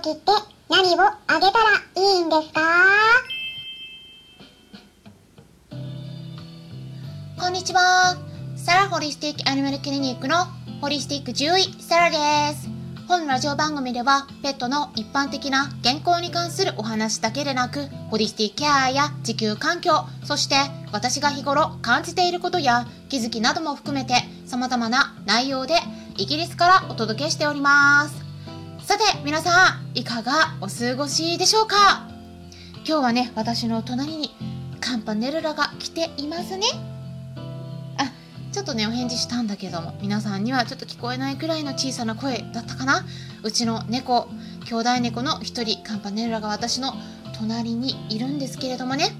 時って何をあげたらいいんですか？こんにちは。サラホリスティックアニマルクリニックのホリスティック獣医サラです。本ラジオ番組ではペットの一般的な健康に関するお話だけでなくホリスティックケアや地球環境そして私が日頃感じていることや気づきなども含めて様々な内容でイギリスからお届けしておりますさて皆さんいかがお過ごしでしょうか？今日はね私の隣にカンパネルラが来ていますね。あちょっとねお返事したんだけども皆さんにはちょっと聞こえないくらいの小さな声だったかな？うちの猫兄弟猫の一人カンパネルラが私の隣にいるんですけれどもね。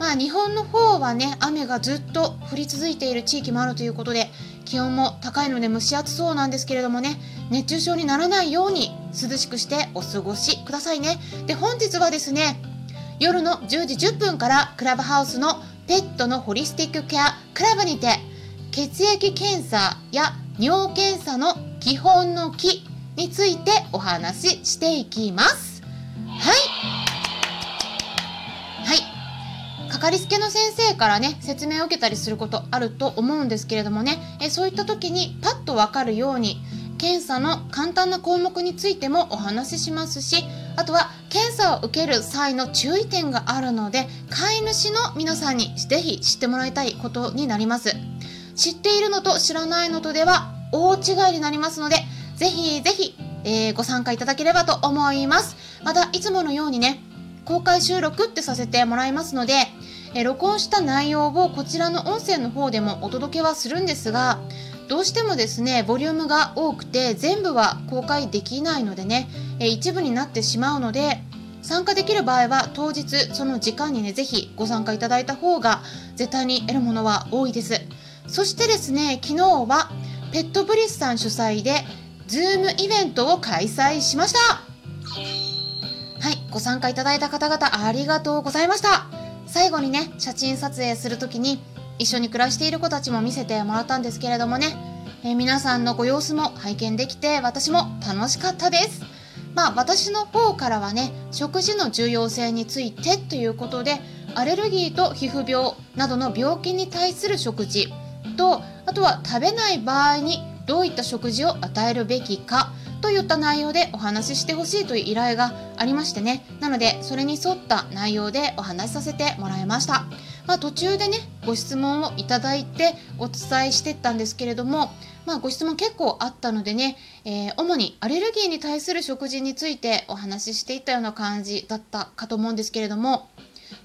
まあ日本の方はね雨がずっと降り続いている地域もあるということで気温も高いので蒸し暑そうなんですけれどもね熱中症にならないように涼しくしてお過ごしくださいね。で本日はですね夜の10時10分からクラブハウスのペットのホリスティックケアクラブにて血液検査や尿検査の基本の木についてお話ししていきます。はい。はい。かかりつけの先生からね説明を受けたりすることあると思うんですけれどもねえそういった時にパッとわかるように検査の簡単な項目についてもお話ししますしあとは検査を受ける際の注意点があるので飼い主の皆さんにぜひ知ってもらいたいことになります。知っているのと知らないのとでは大違いになりますのでぜひぜひ、えーご参加いただければと思います。またいつものようにね公開収録ってさせてもらいますので、えー録音した内容をこちらの音声の方でもお届けはするんですがどうしてもですねボリュームが多くて全部は公開できないのでね、え一部になってしまうので参加できる場合は当日その時間にねぜひご参加いただいた方が絶対に得るものは多いです。そしてですね昨日はペットブリスさん主催でズームイベントを開催しました。はいご参加いただいた方々ありがとうございました。最後にね写真撮影するときに一緒に暮らしている子たちも見せてもらったんですけれどもね、えー皆さんのご様子も拝見できて私も楽しかったです。まあ私の方からはね食事の重要性についてということでアレルギーと皮膚病などの病気に対する食事とあとは食べない場合にどういった食事を与えるべきかといった内容でお話ししてほしいという依頼がありましてね。なのでそれに沿った内容でお話しさせてもらいました、まあ、途中でねご質問をいただいてお伝えしてったんですけれどもまあ、ご質問結構あったのでね、えー主にアレルギーに対する食事についてお話ししていったような感じだったかと思うんですけれども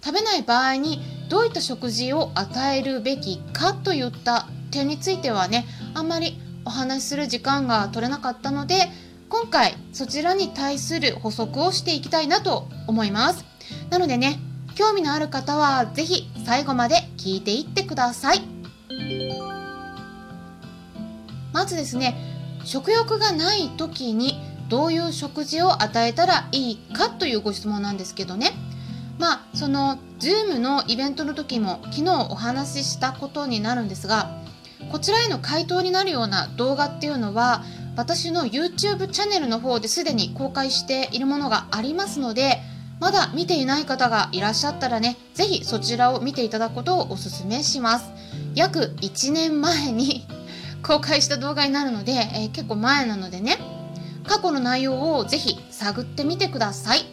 食べない場合にどういった食事を与えるべきかといった点についてはねあんまりお話しする時間が取れなかったので今回そちらに対する補足をしていきたいなと思います。なのでね興味のある方は是非最後まで聞いていってください。まずですね食欲がない時にどういう食事を与えたらいいかというご質問なんですけどね。まあその Zoom のイベントの時も昨日お話ししたことになるんですがこちらへの回答になるような動画っていうのは私の YouTube チャンネルの方ですでに公開しているものがありますのでまだ見ていない方がいらっしゃったらねぜひそちらを見ていただくことをお勧めします。約1年前に公開した動画になるので、えー結構前なのでね過去の内容をぜひ探ってみてください。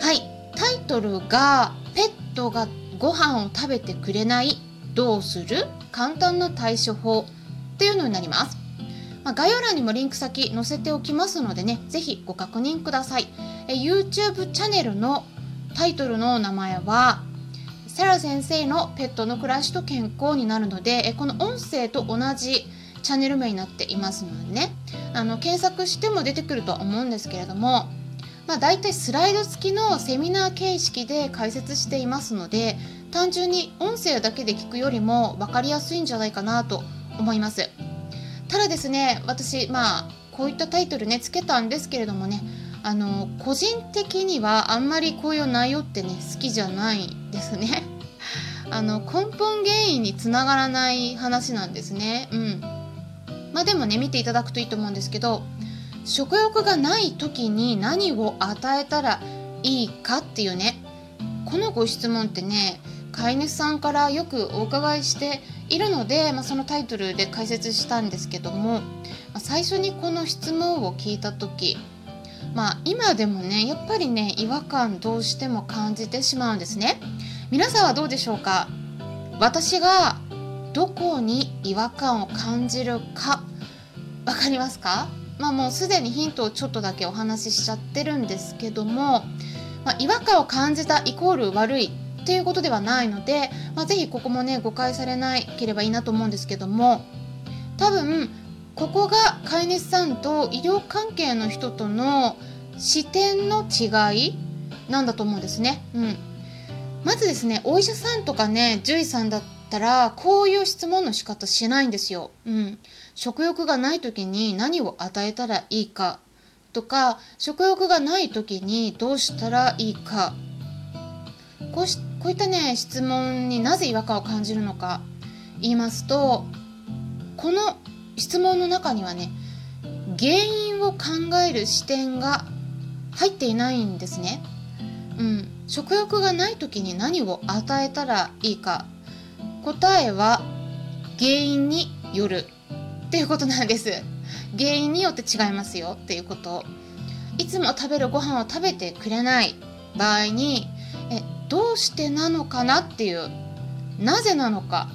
はい。タイトルが「ペットがご飯を食べてくれないどうする？簡単な対処法」っていうのになります、まあ、概要欄にもリンク先載せておきますのでねぜひご確認ください。え YouTube チャンネルのタイトルの名前はサラ先生のペットの暮らしと健康になるのでこの音声と同じチャンネル名になっていますのでね。あの検索しても出てくるとは思うんですけれどもまあ、大体スライド付きのセミナー形式で解説していますので単純に音声だけで聞くよりも分かりやすいんじゃないかなと思います。ただですね私まあこういったタイトルねつけたんですけれどもねあの個人的にはあんまりこういう内容ってね好きじゃないですね。あの根本原因につながらない話なんですね。うん。まあでもね見ていただくといいと思うんですけど食欲がない時に何を与えたらいいかっていうねこのご質問ってね飼い主さんからよくお伺いしているので、まあ、そのタイトルで解説したんですけども、まあ、最初にこの質問を聞いた時まあ今でもねやっぱりね違和感どうしても感じてしまうんですね。皆さんはどうでしょうか？私がどこに違和感を感じるかわかりますか？まあもうすでにヒントをちょっとだけお話ししちゃってるんですけども、まあ、違和感を感じたイコール悪いっていうことではないので、まあ、ぜひここもね誤解されなければいいなと思うんですけども多分ここが飼い主さんと医療関係の人との視点の違いなんだと思うんですね。うん、まずですねお医者さんとかね獣医さんだったらこういう質問の仕方しないんですよ。うん、食欲がない時に何を与えたらいいかとか食欲がない時にどうしたらいいかこうしこういったね質問になぜ違和感を感じるのか言いますとこの質問の中にはね原因を考える視点が入っていないんですね。うん、食欲がない時に何を与えたらいいか。答えは原因によるっていうことなんです。原因によって違いますよ。っていうこと。いつも食べるご飯を食べてくれない。場合にえどうしてなのかなっていう。なぜなのか。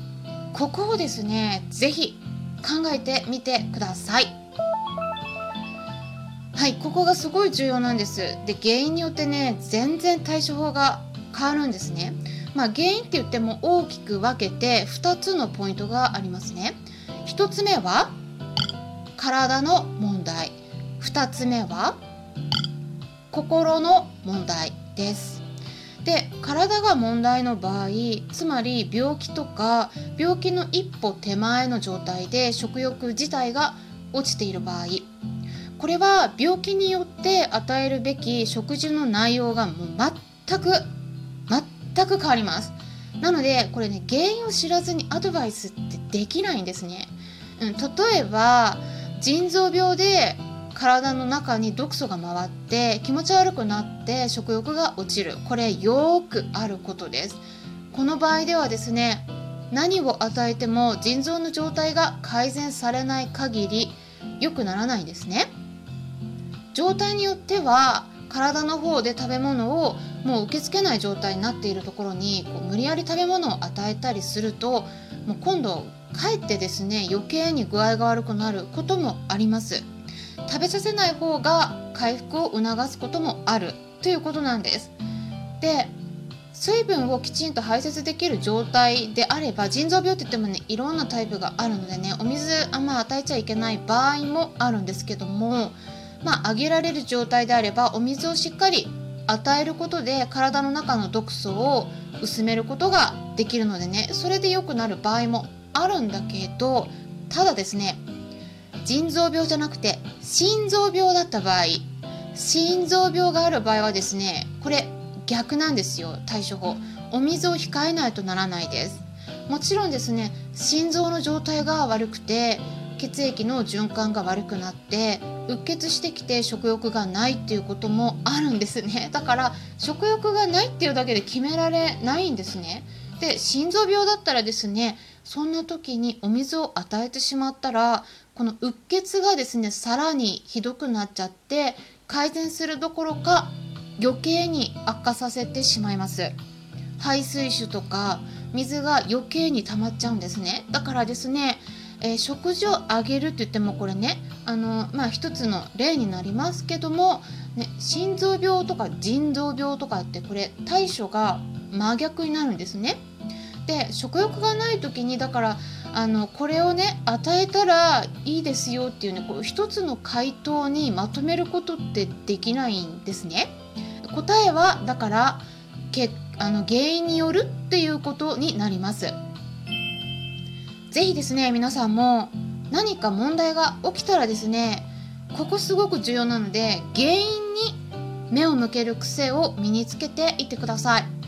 ここをですね是非考えてみてください。はいここがすごい重要なんです。で原因によってね全然対処法が変わるんですね。まあ原因って言っても大きく分けて2つのポイントがありますね。1つ目は体の問題。2つ目は心の問題です。で体が問題の場合つまり病気とか病気の一歩手前の状態で食欲自体が落ちている場合これは病気によって与えるべき食事の内容がもう全く全く変わります。なのでこれね原因を知らずにアドバイスってできないんですね、うん、例えば腎臓病で体の中に毒素が回って気持ち悪くなって食欲が落ちる。これよくあることです。この場合ではですね何を与えても腎臓の状態が改善されない限り良くならないんですね。状態によっては体の方で食べ物をもう受け付けない状態になっているところにこう無理やり食べ物を与えたりするともう今度かえってですね余計に具合が悪くなることもあります。食べさせない方が回復を促すこともあるということなんです。で水分をきちんと排泄できる状態であれば腎臓病って言ってもねいろんなタイプがあるのでねお水あんま与えちゃいけない場合もあるんですけどもまああげられる状態であればお水をしっかり与えることで体の中の毒素を薄めることができるのでねそれで良くなる場合もあるんだけどただですね腎臓病じゃなくて心臓病だった場合心臓病がある場合はですねこれ逆なんですよ対処法。お水を控えないとならないです。もちろんですね心臓の状態が悪くて血液の循環が悪くなってうっ血してきて食欲がないっていうこともあるんですね。だから食欲がないっていうだけで決められないんですね。で心臓病だったらですねそんな時にお水を与えてしまったらこのうっ血がですねさらにひどくなっちゃって改善するどころか余計に悪化させてしまいます。排水種とか水が余計に溜まっちゃうんですね。だからですね、えー、食事をあげるって言ってもこれねあのまあ一つの例になりますけども、ね、心臓病とか腎臓病とかってこれ対処が真逆になるんですね。で食欲がない時にだからあのこれをね与えたらいいですよっていうねこう一つの回答にまとめることってできないんですね。答えはだからけあの原因によるっていうことになります。是非ですね皆さんも何か問題が起きたらですねここすごく重要なので原因に目を向ける癖を身につけていってください。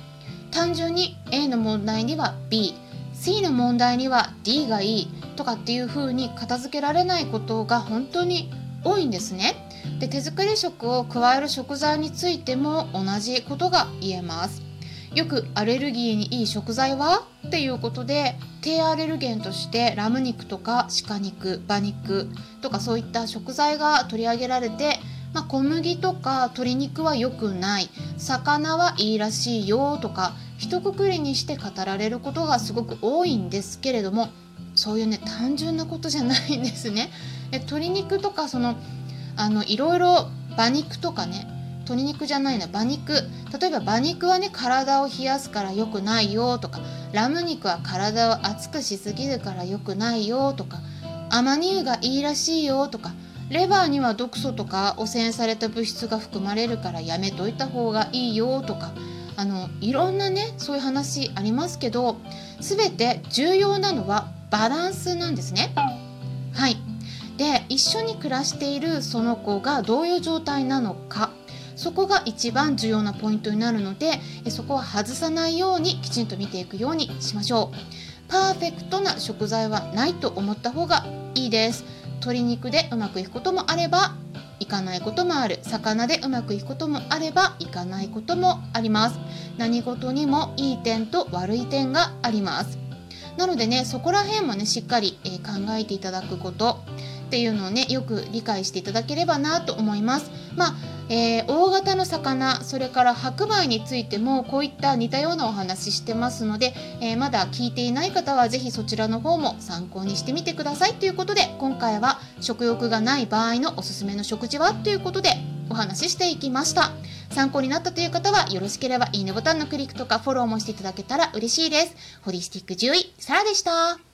単純に A の問題には B C の問題には D がいいとかっていう風に片付けられないことが本当に多いんですね。で手作り食を加える食材についても同じことが言えますよくアレルギーにいい食材は？っていうことで低アレルゲンとしてラム肉とか鹿肉馬肉とかそういった食材が取り上げられて、まあ、小麦とか鶏肉は良くない魚はいいらしいよとか一括りにして語られることがすごく多いんですけれどもそういうね単純なことじゃないんですね。え鶏肉とかそのあのいろいろ馬肉とかね鶏肉じゃないな馬肉例えば馬肉はね体を冷やすから良くないよとかラム肉は体を熱くしすぎるから良くないよとかアマニ油がいいらしいよとかレバーには毒素とか汚染された物質が含まれるからやめといた方がいいよとかあのいろんなねそういう話ありますけど全て重要なのはバランスなんですね。はい。で一緒に暮らしているその子がどういう状態なのか。そこが一番重要なポイントになるのでそこは外さないようにきちんと見ていくようにしましょう。パーフェクトな食材はないと思った方がいいです。鶏肉でうまくいくこともあればいかないこともある。魚でうまくいくこともあればいかないこともあります。何事にもいい点と悪い点があります。なのでねそこら辺もねしっかり、えー、考えていただくことっていうのをねよく理解していただければなと思います。まあえー、大型の魚それから白米についてもこういった似たようなお話してますので、えー、まだ聞いていない方は是非そちらの方も参考にしてみてください。ということで今回は食欲がない場合のおすすめの食事は？ということでお話ししていきました。参考になったという方はよろしければいいねボタンのクリックとかフォローもしていただけたら嬉しいです。ホリスティック獣医サラでした。